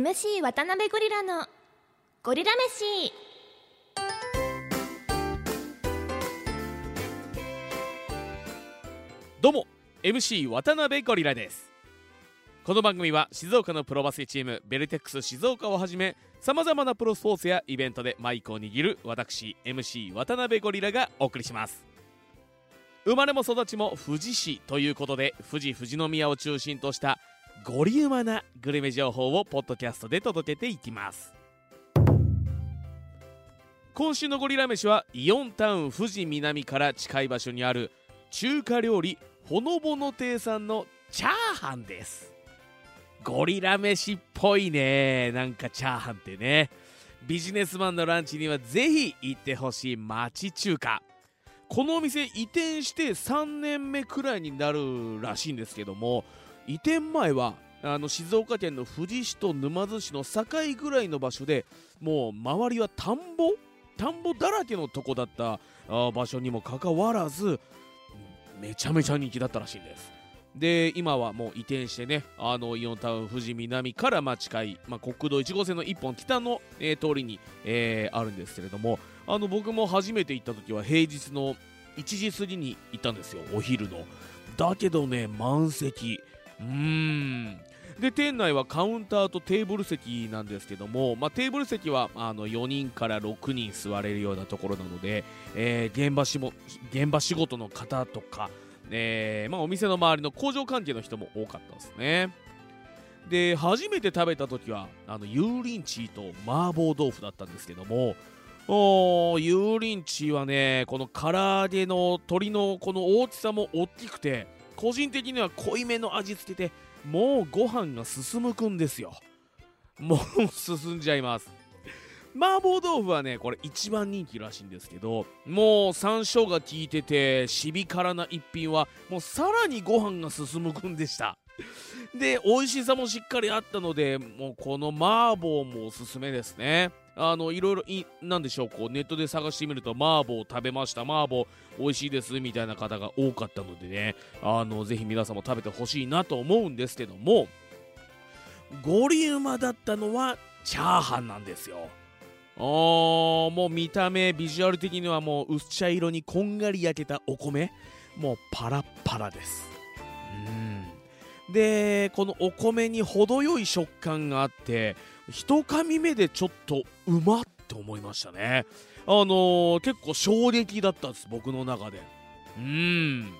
MC 渡辺ゴリラのゴリラ飯。どうも MC 渡辺ゴリラです。この番組は静岡のプロバスケチームベルテックス静岡をはじめさまざまなプロスポーツやイベントでマイクを握る私 MC 渡辺ゴリラがお送りします。生まれも育ちも富士市ということで富士富士宮を中心としたゴリウマなグルメ情報をポッドキャストで届けていきます今週のゴリラ飯はイオンタウン富士南から近い場所にある中華料理ほのぼの亭さんのチャーハンですゴリラ飯っぽいねなんかチャーハンってねビジネスマンのランチにはぜひ行ってほしい町中華このお店移転して3年目くらいになるらしいんですけども移転前はあの静岡県の富士市と沼津市の境ぐらいの場所でもう周りは田んぼ田んぼだらけのとこだった場所にもかかわらずめちゃめちゃ人気だったらしいんです。で今はもう移転してねあのイオンタウン富士南からまあ近い、まあ、国道1号線の1本北の、えー通りに、えーあるんですけれどもあの僕も初めて行った時は平日の1時過ぎに行ったんですよお昼の。だけどね満席。うーん。で店内はカウンターとテーブル席なんですけども、まあ、テーブル席はあの4人から6人座れるようなところなので、えー現場しも現場仕事の方とか、えーまあ、お店の周りの工場関係の人も多かったですね。で初めて食べた時はあの油淋鶏と麻婆豆腐だったんですけどもおー油淋鶏はねこの唐揚げの鶏のこの大きさも大きくて個人的には濃いめの味付けでもうご飯が進むくんですよ。もう進んじゃいます。麻婆豆腐はねこれ一番人気らしいんですけどもう山椒が効いててシビ辛な一品はもうさらにご飯が進むくんでした。で美味しさもしっかりあったのでもうこの麻婆もおすすめですね。あのいろいろいなんでしょうこうネットで探してみると麻婆食べました麻婆美味しいですみたいな方が多かったのでね。あのぜひ皆さんも食べてほしいなと思うんですけどもゴリウマだったのはチャーハンなんですよ。あーもう見た目ビジュアル的にはもう薄茶色にこんがり焼けたお米もうパラッパラです。うん。でこのお米に程よい食感があって一噛み目でちょっとうまって思いましたね。あのー結構衝撃だったんです僕の中で。うん。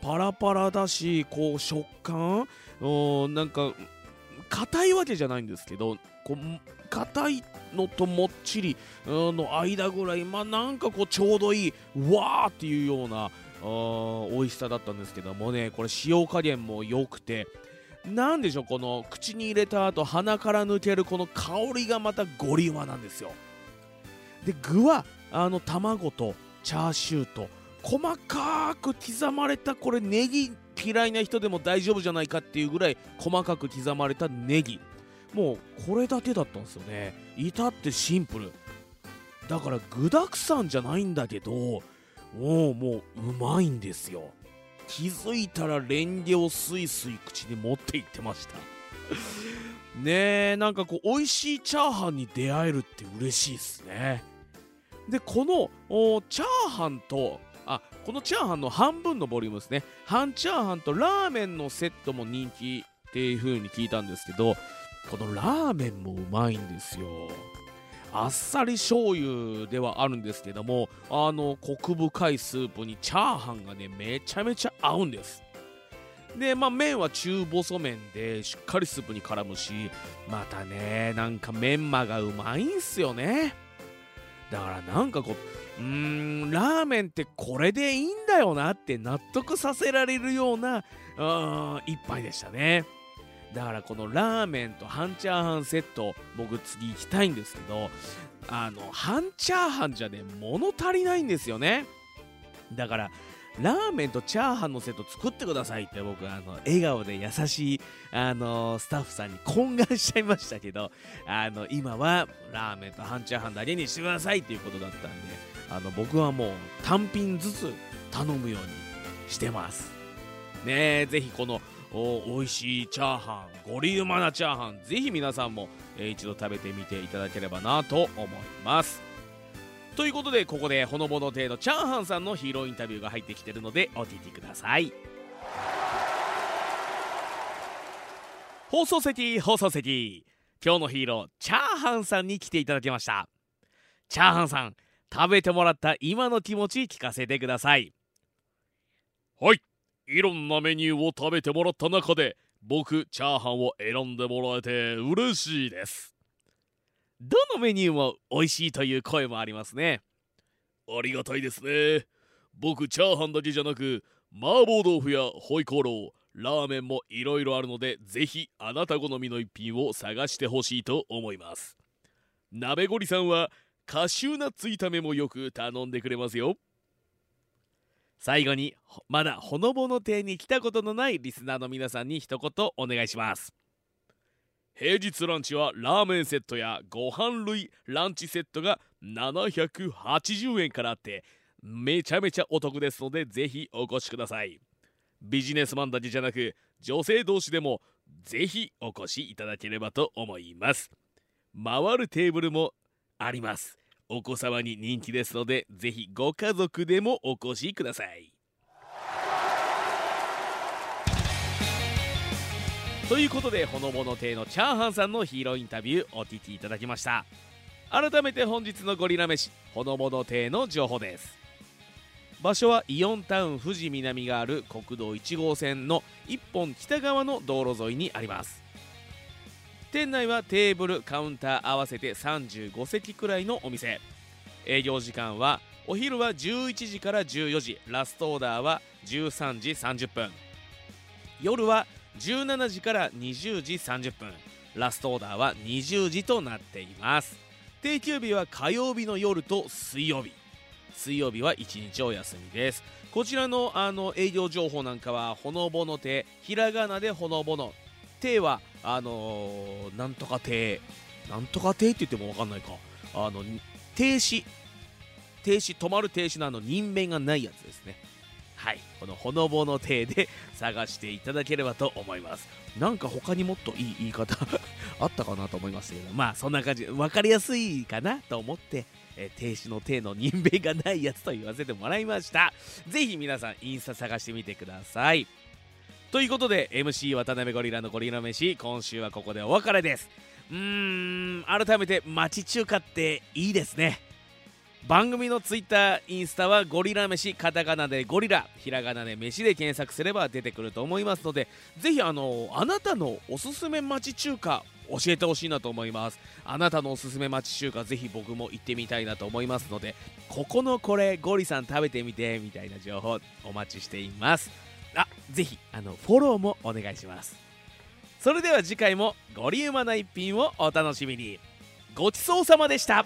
パラパラだしこう食感うんなんか硬いわけじゃないんですけどこう硬いのともっちりの間ぐらいまあなんかこうちょうどいいわーっていうような美味しさだったんですけどもねこれ塩加減も良くて。なんでしょうこの口に入れた後鼻から抜けるこの香りがまたゴリウマなんですよ。で具はあの卵とチャーシューと細かく刻まれたこれネギ嫌いな人でも大丈夫じゃないかっていうぐらい細かく刻まれたネギ。もうこれだけだったんですよね。至ってシンプル。だから具だくさんじゃないんだけどもうもううまいんですよ。気づいたらレンゲをスイスイ口に持っていってました。ねえなんかこう美味しいチャーハンに出会えるって嬉しいですね。でこのチャーハンとあこのチャーハンの半分のボリュームですね。半チャーハンとラーメンのセットも人気っていう風に聞いたんですけどこのラーメンもうまいんですよ。あっさり醤油ではあるんですけどもあのコク深いスープにチャーハンがねめちゃめちゃ合うんです。でまあ麺は中細麺でしっかりスープに絡むしまたねなんかメンマがうまいんすよね。だからなんかこううーんラーメンってこれでいいんだよなって納得させられるようなうん一杯でしたね。だからこのラーメンと半チャーハンセット僕次行きたいんですけどあの半チャーハンじゃね物足りないんですよね。だからラーメンとチャーハンのセット作ってくださいって僕あの笑顔で優しいあのスタッフさんに懇願しちゃいましたけどあの今はラーメンと半チャーハンだけにしてくださいっていうことだったんであの僕はもう単品ずつ頼むようにしてます。ねえぜひこのお美味しいチャーハンゴリウマなチャーハンぜひ皆さんも、えー一度食べてみていただければなと思います。ということでここでほのぼの亭のチャーハンさんのヒーローインタビューが入ってきてるのでお聞きください。放送席放送席。今日のヒーローチャーハンさんに来ていただきました。チャーハンさん食べてもらった今の気持ち聞かせてください。はい。いろんなメニューを食べてもらった中で僕チャーハンを選んでもらえて嬉しいです。どのメニューも美味しいという声もありますね。ありがたいですね。僕チャーハンだけじゃなく麻婆豆腐やホイコーローラーメンもいろいろあるのでぜひあなた好みの一品を探してほしいと思います。鍋ゴリさんはカシューナッツ炒めもよく頼んでくれますよ最後にまだほのぼの亭に来たことのないリスナーの皆さんに一言お願いします。平日ランチはラーメンセットやご飯類ランチセットが780円からあってめちゃめちゃお得ですのでぜひお越しください。ビジネスマンだけじゃなく女性同士でもぜひお越しいただければと思います。回るテーブルもあります。お子様に人気ですのでぜひご家族でもお越しください。ということでほのぼの亭のチャーハンさんのヒーローインタビューお聞きいただきました。改めて本日のゴリラ飯ほのぼの亭の情報です。場所はイオンタウン富士南がある国道1号線の一本北側の道路沿いにあります。店内はテーブルカウンター合わせて35席くらいのお店。営業時間はお昼は11時から14時。ラストオーダーは13時30分。夜は17時から20時30分。ラストオーダーは20時となっています。定休日は火曜日の夜と水曜日。水曜日は1日お休みです。こちらのあの営業情報なんかはほのぼの亭ひらがなでほのぼの。亭はあのーなんとか亭。なんとか亭って言っても分かんないか。あの停止。停止止まる停止のあの人面がないやつですね。はい。このほのぼの亭で 探していただければと思います。なんか他にもっといい言い方 あったかなと思いましたけど。まあそんな感じ。分かりやすいかなと思ってえ停止の停の人名がないやつと言わせてもらいました。ぜひ皆さんインスタ探してみてください。ということで MC 渡辺ゴリラのゴリラ飯今週はここでお別れです。うーん改めて町中華っていいですね。番組のツイッターインスタはゴリラ飯カタカナでゴリラひらがなで飯で検索すれば出てくると思いますのでぜひあのあなたのおすすめ町中華教えてほしいなと思います。あなたのおすすめ町中華ぜひ僕も行ってみたいなと思いますのでここのこれゴリさん食べてみてみたいな情報お待ちしています。ぜひあのフォローもお願いします。それでは次回もゴリウマな一品をお楽しみに。ごちそうさまでした。